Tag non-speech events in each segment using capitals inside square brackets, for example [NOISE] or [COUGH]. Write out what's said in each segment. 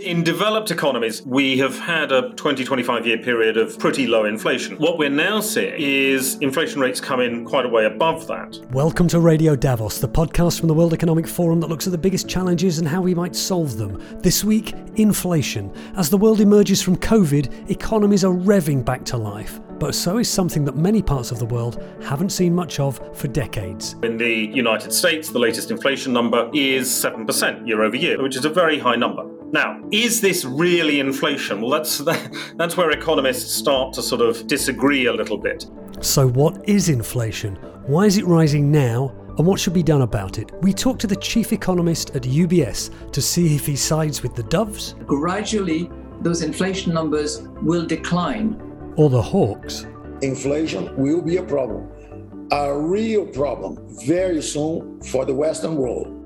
In developed economies, we have had a 20, 25 year period of pretty low inflation. What we're now seeing is inflation rates come in quite a way above that. Welcome to Radio Davos, the podcast from the World Economic Forum that looks at the biggest challenges and how we might solve them. This week, inflation. As the world emerges from COVID, economies are revving back to life but so is something that many parts of the world haven't seen much of for decades. In the United States, the latest inflation number is 7% year over year, which is a very high number. Now, is this really inflation? Well, that's [LAUGHS] that's where economists start to sort of disagree a little bit. So, what is inflation? Why is it rising now? And what should be done about it? We talked to the chief economist at UBS to see if he sides with the doves. Gradually, those inflation numbers will decline. Or the hawks. Inflation will be a problem, a real problem, very soon for the Western world.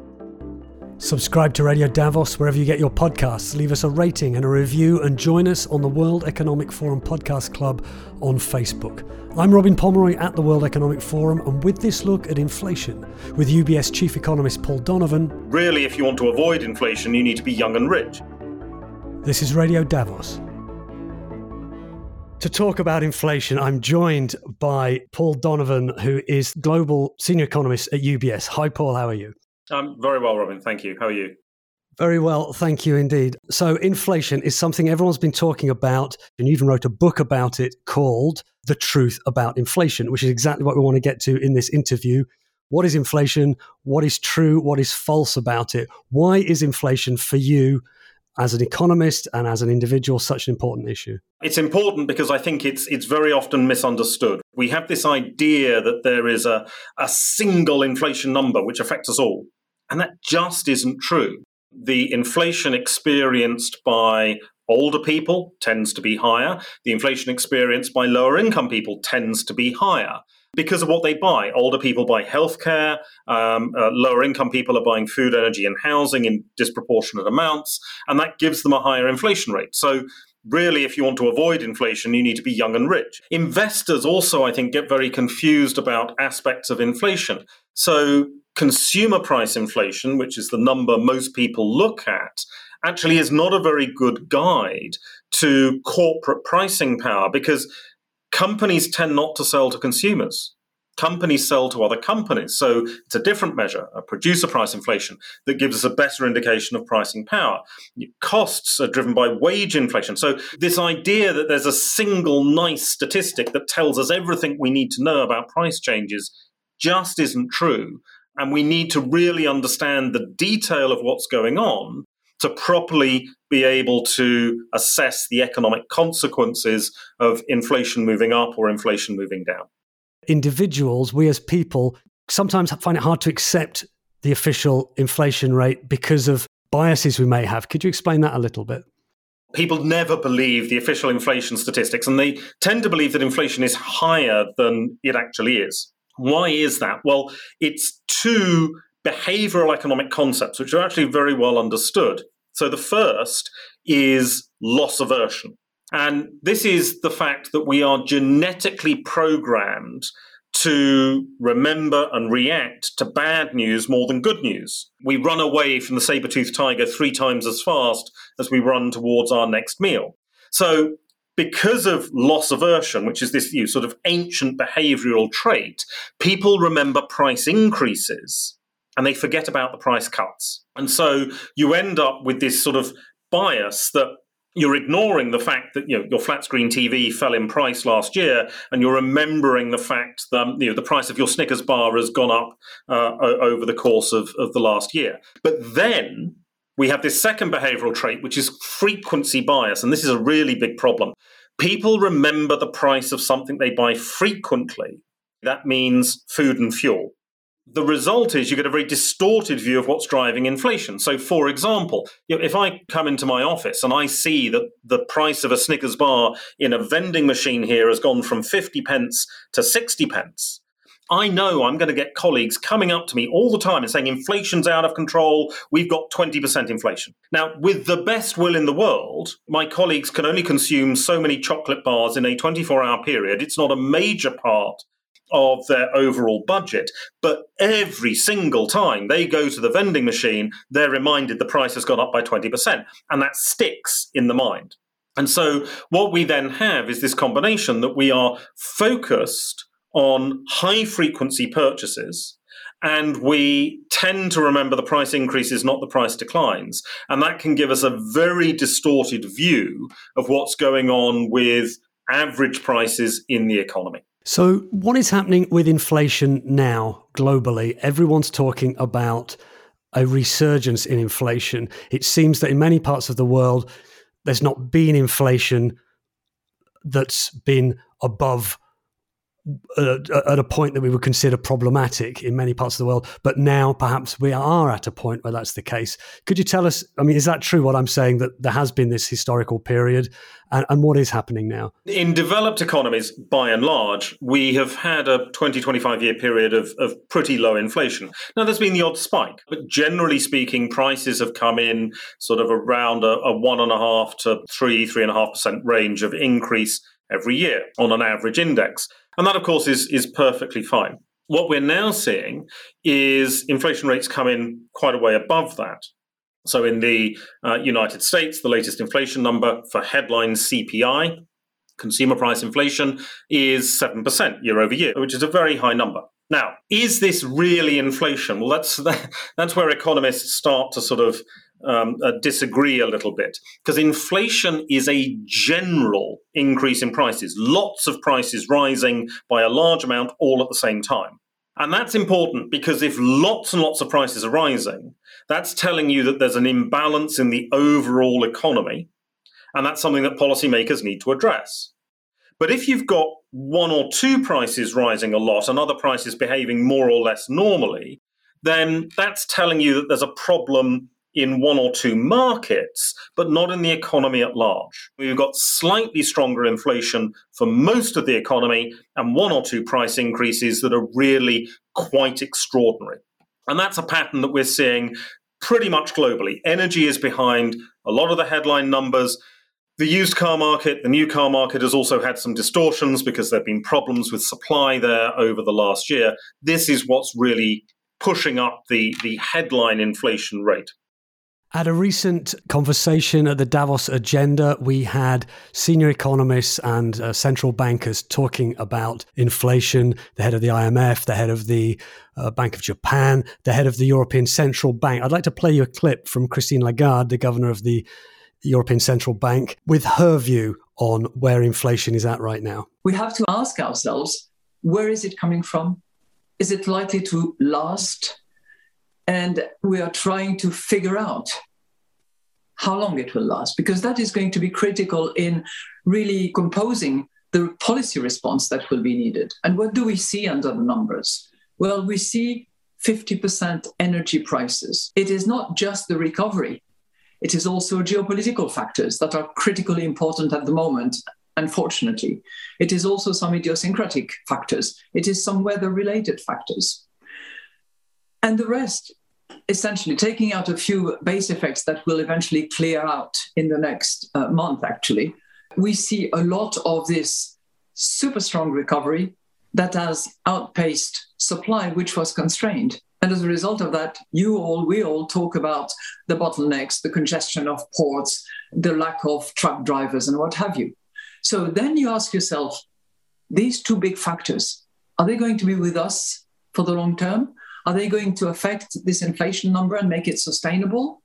Subscribe to Radio Davos wherever you get your podcasts. Leave us a rating and a review and join us on the World Economic Forum Podcast Club on Facebook. I'm Robin Pomeroy at the World Economic Forum, and with this look at inflation, with UBS Chief Economist Paul Donovan. Really, if you want to avoid inflation, you need to be young and rich. This is Radio Davos. To talk about inflation, I'm joined by Paul Donovan, who is Global Senior Economist at UBS. Hi, Paul, how are you? I'm very well, Robin. Thank you. How are you? Very well, thank you indeed. So, inflation is something everyone's been talking about, and you even wrote a book about it called The Truth About Inflation, which is exactly what we want to get to in this interview. What is inflation? What is true? What is false about it? Why is inflation for you as an economist and as an individual such an important issue? It's important because I think it's it's very often misunderstood. We have this idea that there is a, a single inflation number which affects us all. And that just isn't true. The inflation experienced by older people tends to be higher. The inflation experienced by lower income people tends to be higher because of what they buy. Older people buy healthcare, um, uh, lower income people are buying food, energy, and housing in disproportionate amounts, and that gives them a higher inflation rate. So, really, if you want to avoid inflation, you need to be young and rich. Investors also, I think, get very confused about aspects of inflation. So, consumer price inflation, which is the number most people look at, actually is not a very good guide to corporate pricing power because companies tend not to sell to consumers. Companies sell to other companies. So it's a different measure, a producer price inflation, that gives us a better indication of pricing power. Costs are driven by wage inflation. So this idea that there's a single nice statistic that tells us everything we need to know about price changes just isn't true. And we need to really understand the detail of what's going on to properly be able to assess the economic consequences of inflation moving up or inflation moving down. Individuals, we as people, sometimes find it hard to accept the official inflation rate because of biases we may have. Could you explain that a little bit? People never believe the official inflation statistics, and they tend to believe that inflation is higher than it actually is. Why is that? Well, it's two behavioral economic concepts which are actually very well understood. So the first is loss aversion. And this is the fact that we are genetically programmed to remember and react to bad news more than good news. We run away from the saber toothed tiger three times as fast as we run towards our next meal. So because of loss aversion, which is this you know, sort of ancient behavioral trait, people remember price increases and they forget about the price cuts. And so you end up with this sort of bias that you're ignoring the fact that you know your flat screen TV fell in price last year, and you're remembering the fact that you know the price of your Snickers bar has gone up uh, over the course of, of the last year. But then we have this second behavioral trait, which is frequency bias. And this is a really big problem. People remember the price of something they buy frequently. That means food and fuel. The result is you get a very distorted view of what's driving inflation. So, for example, you know, if I come into my office and I see that the price of a Snickers bar in a vending machine here has gone from 50 pence to 60 pence, I know I'm going to get colleagues coming up to me all the time and saying inflation's out of control. We've got 20% inflation. Now, with the best will in the world, my colleagues can only consume so many chocolate bars in a 24 hour period. It's not a major part of their overall budget. But every single time they go to the vending machine, they're reminded the price has gone up by 20%. And that sticks in the mind. And so what we then have is this combination that we are focused on high frequency purchases and we tend to remember the price increases, not the price declines. And that can give us a very distorted view of what's going on with average prices in the economy. So, what is happening with inflation now globally? Everyone's talking about a resurgence in inflation. It seems that in many parts of the world, there's not been inflation that's been above at a point that we would consider problematic in many parts of the world, but now perhaps we are at a point where that's the case. Could you tell us? I mean, is that true? What I'm saying that there has been this historical period, and, and what is happening now? In developed economies, by and large, we have had a 20, 25 year period of, of pretty low inflation. Now, there's been the odd spike, but generally speaking, prices have come in sort of around a, a one and a half to three, three and a half percent range of increase every year on an average index. And that, of course, is, is perfectly fine. What we're now seeing is inflation rates come in quite a way above that. So in the uh, United States, the latest inflation number for headline CPI, consumer price inflation, is 7% year over year, which is a very high number. Now, is this really inflation? Well, that's [LAUGHS] that's where economists start to sort of um, uh, disagree a little bit because inflation is a general increase in prices, lots of prices rising by a large amount all at the same time. And that's important because if lots and lots of prices are rising, that's telling you that there's an imbalance in the overall economy. And that's something that policymakers need to address. But if you've got one or two prices rising a lot and other prices behaving more or less normally, then that's telling you that there's a problem in one or two markets, but not in the economy at large. We've got slightly stronger inflation for most of the economy and one or two price increases that are really quite extraordinary. And that's a pattern that we're seeing pretty much globally. Energy is behind a lot of the headline numbers. The used car market, the new car market has also had some distortions because there have been problems with supply there over the last year. This is what's really pushing up the, the headline inflation rate. At a recent conversation at the Davos agenda, we had senior economists and uh, central bankers talking about inflation. The head of the IMF, the head of the uh, Bank of Japan, the head of the European Central Bank. I'd like to play you a clip from Christine Lagarde, the governor of the European Central Bank, with her view on where inflation is at right now. We have to ask ourselves where is it coming from? Is it likely to last? And we are trying to figure out how long it will last, because that is going to be critical in really composing the policy response that will be needed. And what do we see under the numbers? Well, we see 50% energy prices. It is not just the recovery, it is also geopolitical factors that are critically important at the moment. Unfortunately, it is also some idiosyncratic factors. It is some weather related factors. And the rest essentially taking out a few base effects that will eventually clear out in the next uh, month, actually, we see a lot of this super strong recovery that has outpaced supply, which was constrained. And as a result of that, you all, we all talk about the bottlenecks, the congestion of ports, the lack of truck drivers, and what have you. So then you ask yourself, these two big factors, are they going to be with us for the long term? Are they going to affect this inflation number and make it sustainable?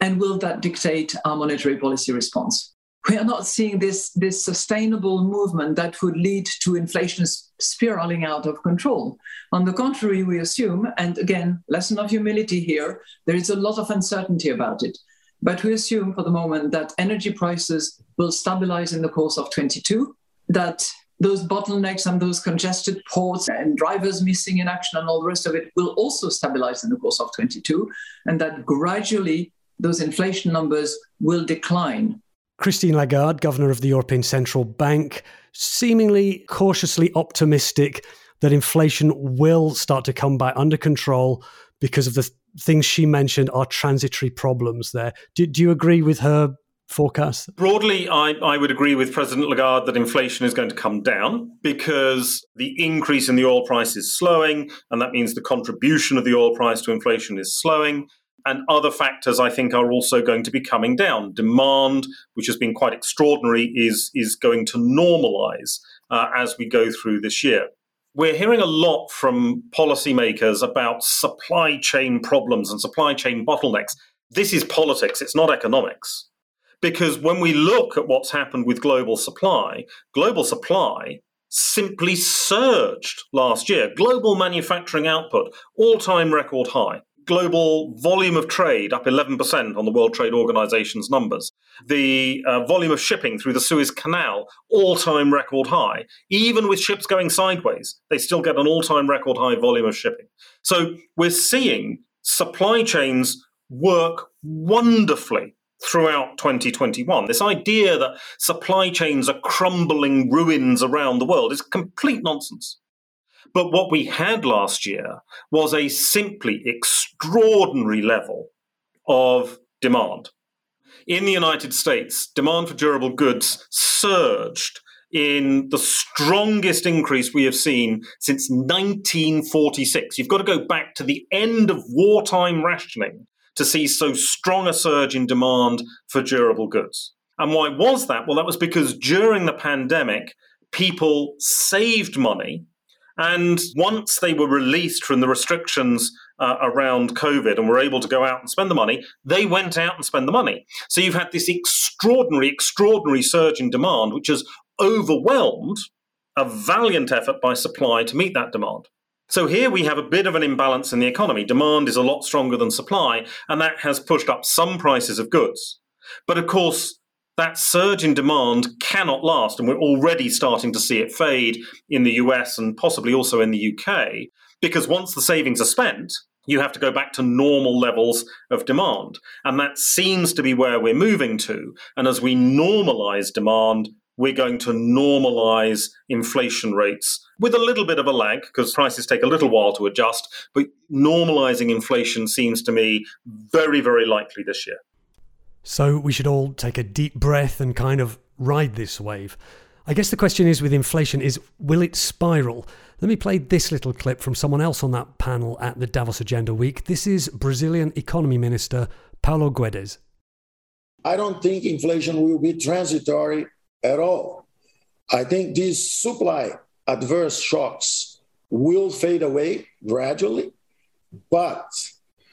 And will that dictate our monetary policy response? We are not seeing this, this sustainable movement that would lead to inflation spiraling out of control. On the contrary, we assume, and again, lesson of humility here, there is a lot of uncertainty about it. But we assume for the moment that energy prices will stabilize in the course of 22, that those bottlenecks and those congested ports and drivers missing in action and all the rest of it will also stabilize in the course of 22 and that gradually those inflation numbers will decline Christine Lagarde, governor of the European Central Bank, seemingly cautiously optimistic that inflation will start to come back under control because of the things she mentioned are transitory problems there. Do, do you agree with her forecast? Broadly, I, I would agree with President Lagarde that inflation is going to come down because the increase in the oil price is slowing, and that means the contribution of the oil price to inflation is slowing. And other factors, I think, are also going to be coming down. Demand, which has been quite extraordinary, is, is going to normalize uh, as we go through this year we're hearing a lot from policymakers about supply chain problems and supply chain bottlenecks. This is politics, it's not economics. Because when we look at what's happened with global supply, global supply simply surged last year. Global manufacturing output, all time record high global volume of trade up 11% on the World Trade Organization's numbers. The uh, volume of shipping through the Suez Canal, all time record high. Even with ships going sideways, they still get an all time record high volume of shipping. So we're seeing supply chains work wonderfully throughout 2021. This idea that supply chains are crumbling ruins around the world is complete nonsense. But what we had last year was a simply extraordinary level of demand. In the United States, demand for durable goods surged in the strongest increase we have seen since 1946. You've got to go back to the end of wartime rationing to see so strong a surge in demand for durable goods. And why was that? Well, that was because during the pandemic, people saved money and once they were released from the restrictions uh, around COVID and were able to go out and spend the money, they went out and spent the money. So you've had this extraordinary, extraordinary surge in demand, which has overwhelmed a valiant effort by supply to meet that demand. So here we have a bit of an imbalance in the economy. Demand is a lot stronger than supply, and that has pushed up some prices of goods. But of course, that surge in demand cannot last. And we're already starting to see it fade in the US and possibly also in the UK, because once the savings are spent, you have to go back to normal levels of demand. And that seems to be where we're moving to. And as we normalize demand, we're going to normalize inflation rates with a little bit of a lag because prices take a little while to adjust. But normalizing inflation seems to me very, very likely this year. So we should all take a deep breath and kind of ride this wave. I guess the question is with inflation is will it spiral? Let me play this little clip from someone else on that panel at the Davos Agenda Week. This is Brazilian Economy Minister Paulo Guedes. I don't think inflation will be transitory at all. I think these supply adverse shocks will fade away gradually, but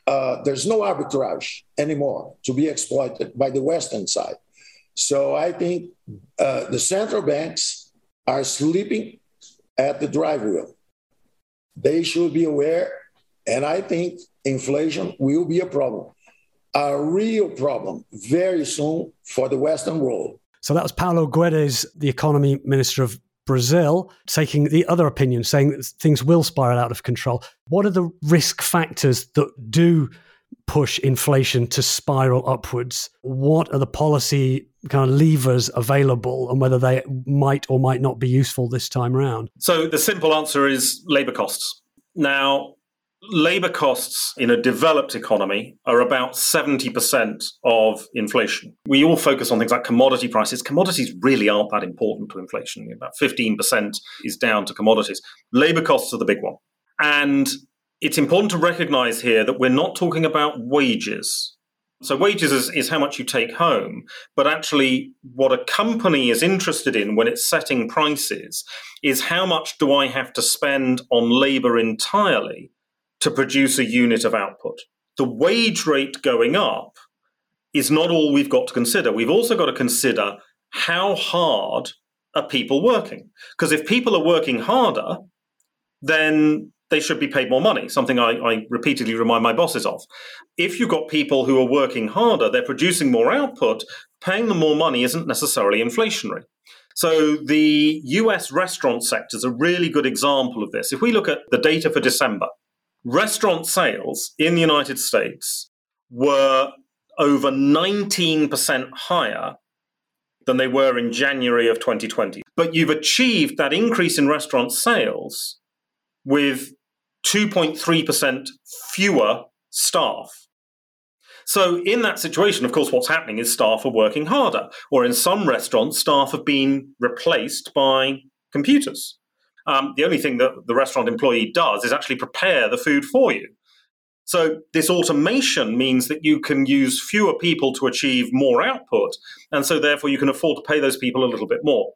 uh, there's no arbitrage anymore to be exploited by the Western side. So I think uh, the central banks are sleeping at the drive wheel. They should be aware, and I think inflation will be a problem, a real problem very soon for the Western world. So that was Paulo Guedes, the economy minister of Brazil taking the other opinion, saying that things will spiral out of control. What are the risk factors that do push inflation to spiral upwards? What are the policy kind of levers available and whether they might or might not be useful this time around? So the simple answer is labor costs. Now, labor costs in a developed economy are about 70% of inflation. We all focus on things like commodity prices. Commodities really aren't that important to inflation. About 15% is down to commodities. Labor costs are the big one. And it's important to recognize here that we're not talking about wages. So, wages is, is how much you take home, but actually, what a company is interested in when it's setting prices is how much do I have to spend on labor entirely to produce a unit of output. The wage rate going up is not all we've got to consider. We've also got to consider how hard are people working? Because if people are working harder, then they should be paid more money, something I, I, repeatedly remind my bosses of. If you've got people who are working harder, they're producing more output, paying them more money isn't necessarily inflationary. So the US restaurant sector is a really good example of this. If we look at the data for December, restaurant sales in the United States were over 19% higher than they were in January of 2020. But you've achieved that increase in restaurant sales with 2.3% fewer staff. So, in that situation, of course, what's happening is staff are working harder, or in some restaurants, staff have been replaced by computers. Um, the only thing that the restaurant employee does is actually prepare the food for you. So, this automation means that you can use fewer people to achieve more output, and so therefore you can afford to pay those people a little bit more.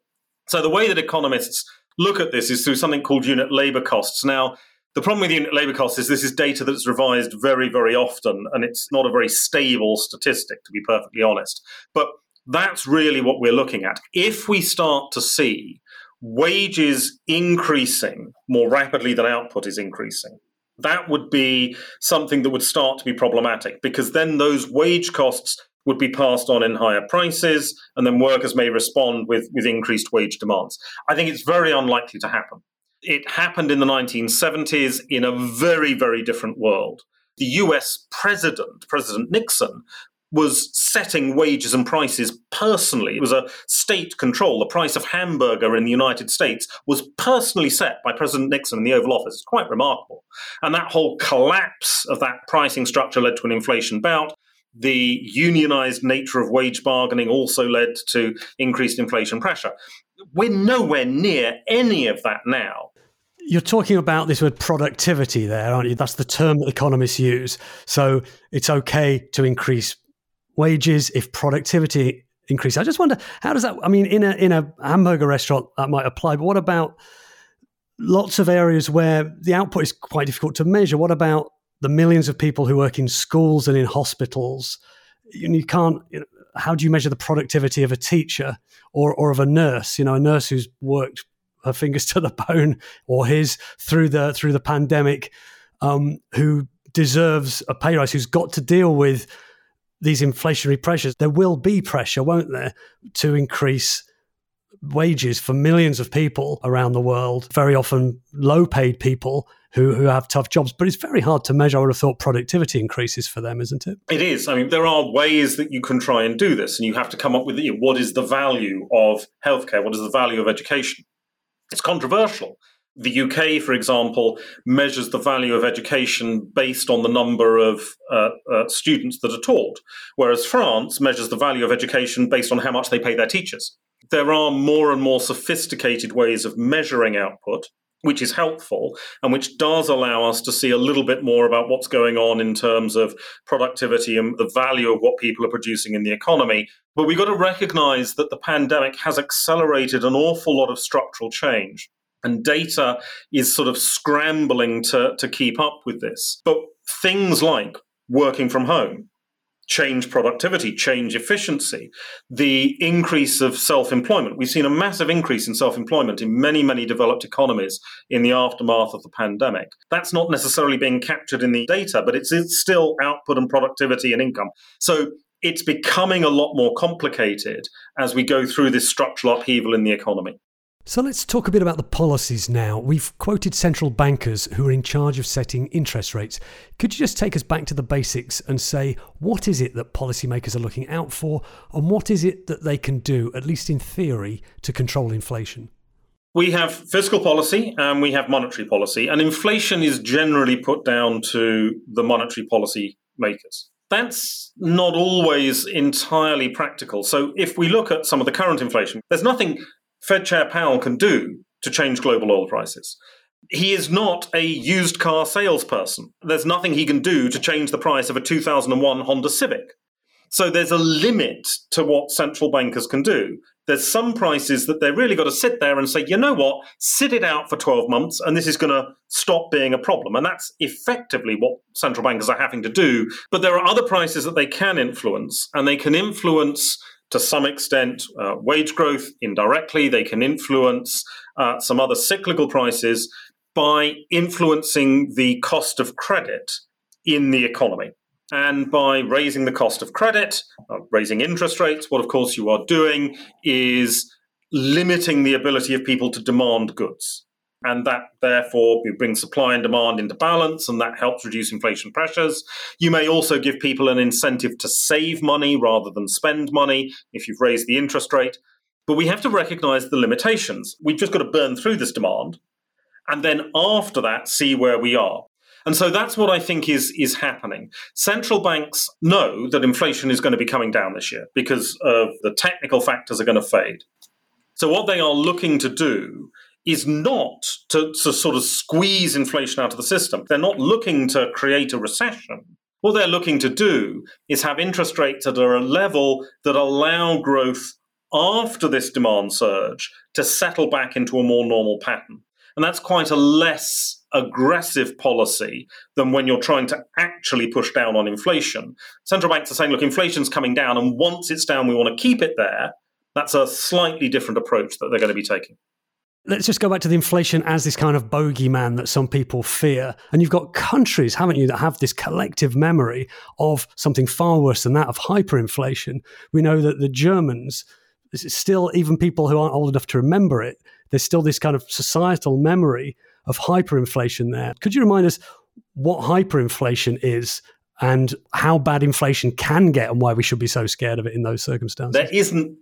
So, the way that economists look at this is through something called unit labor costs. Now, the problem with unit labor costs is this is data that's revised very, very often, and it's not a very stable statistic, to be perfectly honest. But that's really what we're looking at. If we start to see wages increasing more rapidly than output is increasing, that would be something that would start to be problematic because then those wage costs would be passed on in higher prices, and then workers may respond with, with increased wage demands. I think it's very unlikely to happen. It happened in the 1970s in a very, very different world. The US president, President Nixon, was setting wages and prices personally. It was a state control. The price of hamburger in the United States was personally set by President Nixon in the Oval Office. It's quite remarkable. And that whole collapse of that pricing structure led to an inflation bout. The unionized nature of wage bargaining also led to increased inflation pressure. We're nowhere near any of that now. You're talking about this word productivity there, aren't you? That's the term that economists use. So it's okay to increase wages if productivity increases. I just wonder how does that? I mean, in a in a hamburger restaurant that might apply, but what about lots of areas where the output is quite difficult to measure? What about the millions of people who work in schools and in hospitals? You, you can't. You know, how do you measure the productivity of a teacher or or of a nurse? You know, a nurse who's worked her fingers [LAUGHS] to the bone or his through the through the pandemic, um, who deserves a pay rise, who's got to deal with these inflationary pressures, there will be pressure, won't there, to increase wages for millions of people around the world, very often low paid people who, who have tough jobs. But it's very hard to measure. I would have thought productivity increases for them, isn't it? It is. I mean, there are ways that you can try and do this, and you have to come up with you know, what is the value of healthcare? What is the value of education? It's controversial the UK, for example, measures the value of education based on the number of uh, uh, students that are taught, whereas France measures the value of education based on how much they pay their teachers. There are more and more sophisticated ways of measuring output, which is helpful and which does allow us to see a little bit more about what's going on in terms of productivity and the value of what people are producing in the economy. But we've got to recognize that the pandemic has accelerated an awful lot of structural change and data is sort of scrambling to, to keep up with this. But things like working from home, change productivity, change efficiency, the increase of self employment. We've seen a massive increase in self employment in many, many developed economies in the aftermath of the pandemic. That's not necessarily being captured in the data, but it's, it's still output and productivity and income. So it's becoming a lot more complicated as we go through this structural upheaval in the economy. So let's talk a bit about the policies now. We've quoted central bankers who are in charge of setting interest rates. Could you just take us back to the basics and say what is it that policymakers are looking out for and what is it that they can do, at least in theory, to control inflation? We have fiscal policy and we have monetary policy, and inflation is generally put down to the monetary policy makers. That's not always entirely practical. So, if we look at some of the current inflation, there's nothing Fed Chair Powell can do to change global oil prices. He is not a used car salesperson. There's nothing he can do to change the price of a 2001 Honda Civic. So there's a limit to what central bankers can do. There's some prices that they've really got to sit there and say, you know what, sit it out for 12 months and this is going to stop being a problem. And that's effectively what central bankers are having to do. But there are other prices that they can influence, and they can influence to some extent uh, wage growth indirectly. They can influence uh, some other cyclical prices by influencing the cost of credit in the economy. And by raising the cost of credit, uh, raising interest rates, what of course you are doing is limiting the ability of people to demand goods and that therefore brings supply and demand into balance and that helps reduce inflation pressures. You may also give people an incentive to save money rather than spend money if you've raised the interest rate. But we have to recognize the limitations. We've just got to burn through this demand and then after that see where we are. And so that's what I think is, is happening. Central banks know that inflation is going to be coming down this year because of the technical factors are going to fade. So what they are looking to do is not to, to sort of squeeze inflation out of the system. They're not looking to create a recession. What they're looking to do is have interest rates at a level that allow growth after this demand surge to settle back into a more normal pattern. And that's quite a less aggressive policy than when you're trying to actually push down on inflation. Central banks are saying, look, inflation's coming down, and once it's down, we want to keep it there. That's a slightly different approach that they're going to be taking let's just go back to the inflation as this kind of bogeyman that some people fear. And you've got countries, haven't you, that have this collective memory of something far worse than that of hyperinflation. We know that the Germans, still, even people who aren't old enough to remember it, there's still this kind of societal memory of hyperinflation there. Could you remind us what hyperinflation is and how bad inflation can get and why we should be so scared of it in those circumstances? There isn't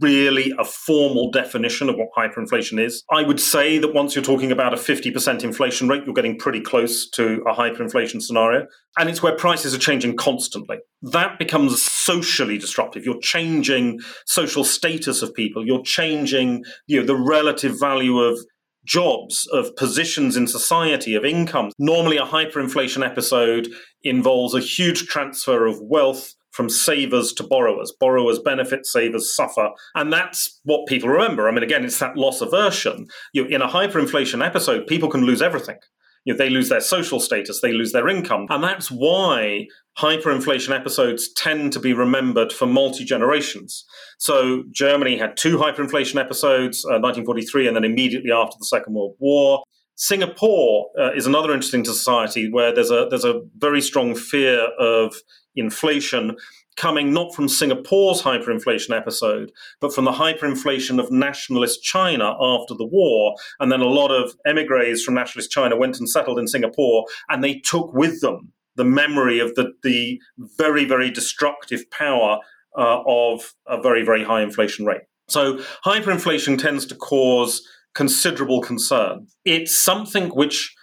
really a formal definition of what hyperinflation is. I would say that once you're talking about a 50% inflation rate, you're getting pretty close to a hyperinflation scenario. And it's where prices are changing constantly. That becomes socially disruptive. You're changing social status of people. You're changing you know, the relative value of jobs, of positions in society, of income. Normally, a hyperinflation episode involves a huge transfer of wealth from savers to borrowers. Borrowers benefit, savers suffer. And that's what people remember. I mean, again, it's that loss aversion. You in a hyperinflation episode, people can lose everything. You know, they lose their social status, they lose their income. And that's why hyperinflation episodes tend to be remembered for multi generations. So Germany had two hyperinflation episodes, uh, 1943 and then immediately after the Second World War. Singapore uh, is another interesting society where there's a there's a very strong fear of inflation coming not from Singapore's hyperinflation episode, but from the hyperinflation of nationalist China after the war. And then a lot of emigres from nationalist China went and settled in Singapore, and they took with them the memory of the, the very, very destructive power uh, of a very, very high inflation rate. So hyperinflation tends to cause considerable concern. It's something which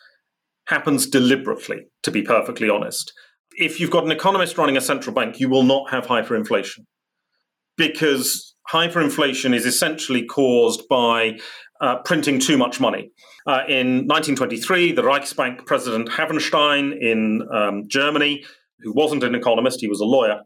happens deliberately, to be perfectly honest. If you've got an economist running a central bank, you will not have hyperinflation because hyperinflation is essentially caused by uh, printing too much money. Uh, in 1923, the Reichsbank president Havenstein in um, Germany, who wasn't an economist, he was a lawyer,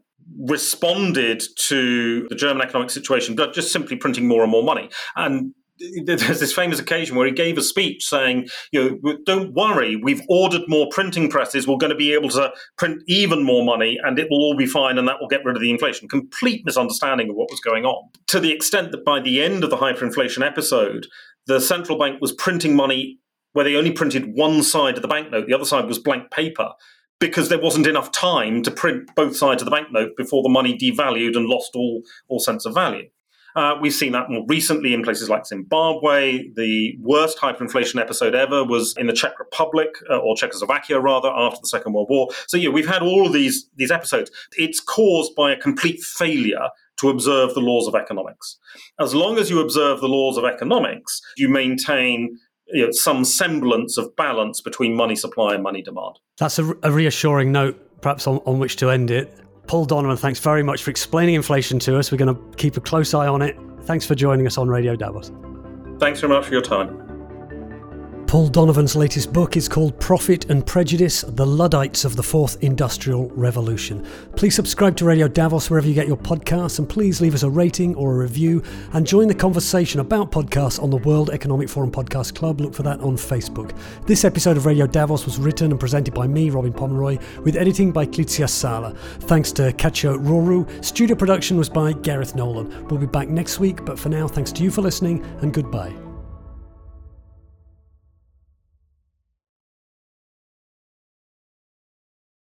responded to the German economic situation, by just simply printing more and more money. And there's this famous occasion where he gave a speech saying, you know, don't worry, we've ordered more printing presses. We're going to be able to print even more money and it will all be fine and that will get rid of the inflation. Complete misunderstanding of what was going on. To the extent that by the end of the hyperinflation episode, the central bank was printing money where they only printed one side of the banknote, the other side was blank paper. Because there wasn't enough time to print both sides of the banknote before the money devalued and lost all, all sense of value. Uh, we've seen that more recently in places like Zimbabwe. The worst hyperinflation episode ever was in the Czech Republic, uh, or Czechoslovakia rather, after the Second World War. So yeah, we've had all of these these episodes. It's caused by a complete failure to observe the laws of economics. As long as you observe the laws of economics, you maintain you know, some semblance of balance between money supply and money demand. That's a, a reassuring note, perhaps on, on which to end it. Paul Donovan, thanks very much for explaining inflation to us. We're going to keep a close eye on it. Thanks for joining us on Radio Davos. Thanks very much for your time. Paul Donovan's latest book is called Profit and Prejudice The Luddites of the Fourth Industrial Revolution. Please subscribe to Radio Davos wherever you get your podcasts and please leave us a rating or a review and join the conversation about podcasts on the World Economic Forum Podcast Club. Look for that on Facebook. This episode of Radio Davos was written and presented by me, Robin Pomeroy, with editing by Klitsia Sala. Thanks to Kacho Roru. Studio production was by Gareth Nolan. We'll be back next week, but for now, thanks to you for listening and goodbye.